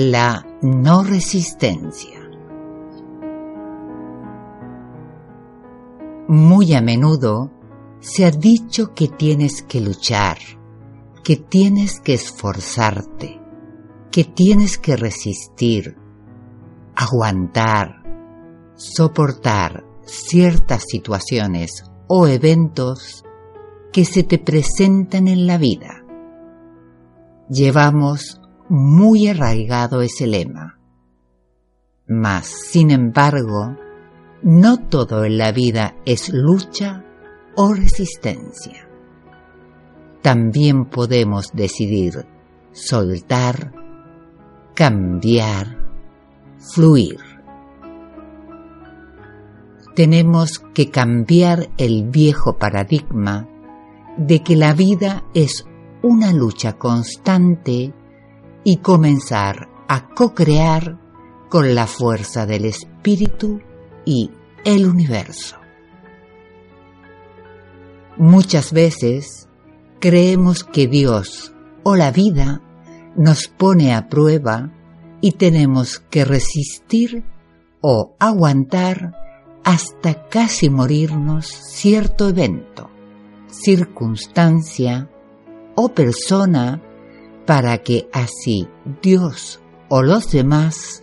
La no resistencia. Muy a menudo se ha dicho que tienes que luchar, que tienes que esforzarte, que tienes que resistir, aguantar, soportar ciertas situaciones o eventos que se te presentan en la vida. Llevamos muy arraigado ese lema. Mas, sin embargo, no todo en la vida es lucha o resistencia. También podemos decidir soltar, cambiar, fluir. Tenemos que cambiar el viejo paradigma de que la vida es una lucha constante y comenzar a co-crear con la fuerza del espíritu y el universo. Muchas veces creemos que Dios o la vida nos pone a prueba y tenemos que resistir o aguantar hasta casi morirnos cierto evento, circunstancia o persona para que así Dios o los demás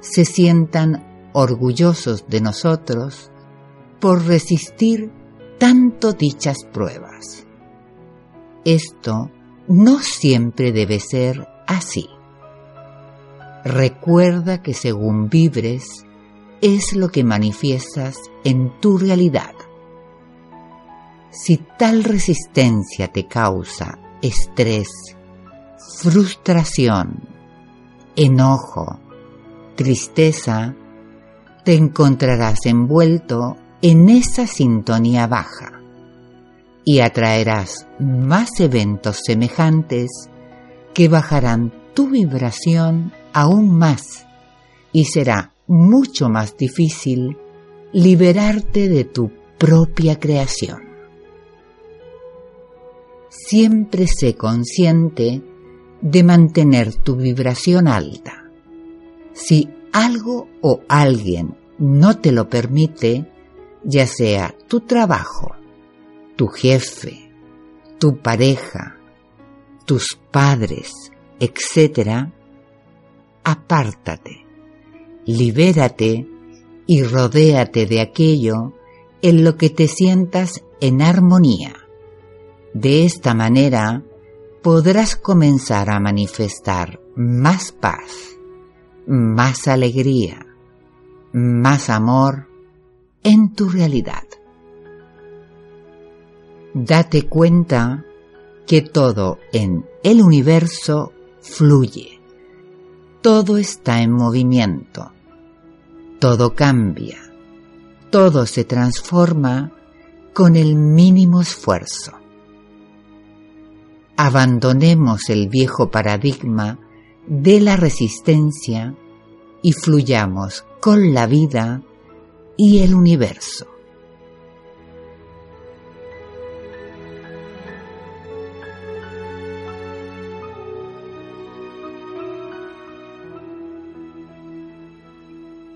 se sientan orgullosos de nosotros por resistir tanto dichas pruebas. Esto no siempre debe ser así. Recuerda que según vibres es lo que manifiestas en tu realidad. Si tal resistencia te causa estrés, frustración, enojo, tristeza, te encontrarás envuelto en esa sintonía baja y atraerás más eventos semejantes que bajarán tu vibración aún más y será mucho más difícil liberarte de tu propia creación. Siempre sé consciente de mantener tu vibración alta. Si algo o alguien no te lo permite, ya sea tu trabajo, tu jefe, tu pareja, tus padres, etc., apártate, libérate y rodéate de aquello en lo que te sientas en armonía. De esta manera, podrás comenzar a manifestar más paz, más alegría, más amor en tu realidad. Date cuenta que todo en el universo fluye, todo está en movimiento, todo cambia, todo se transforma con el mínimo esfuerzo. Abandonemos el viejo paradigma de la resistencia y fluyamos con la vida y el universo.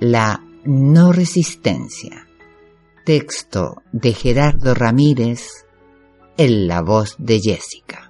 La no resistencia. Texto de Gerardo Ramírez en la voz de Jessica.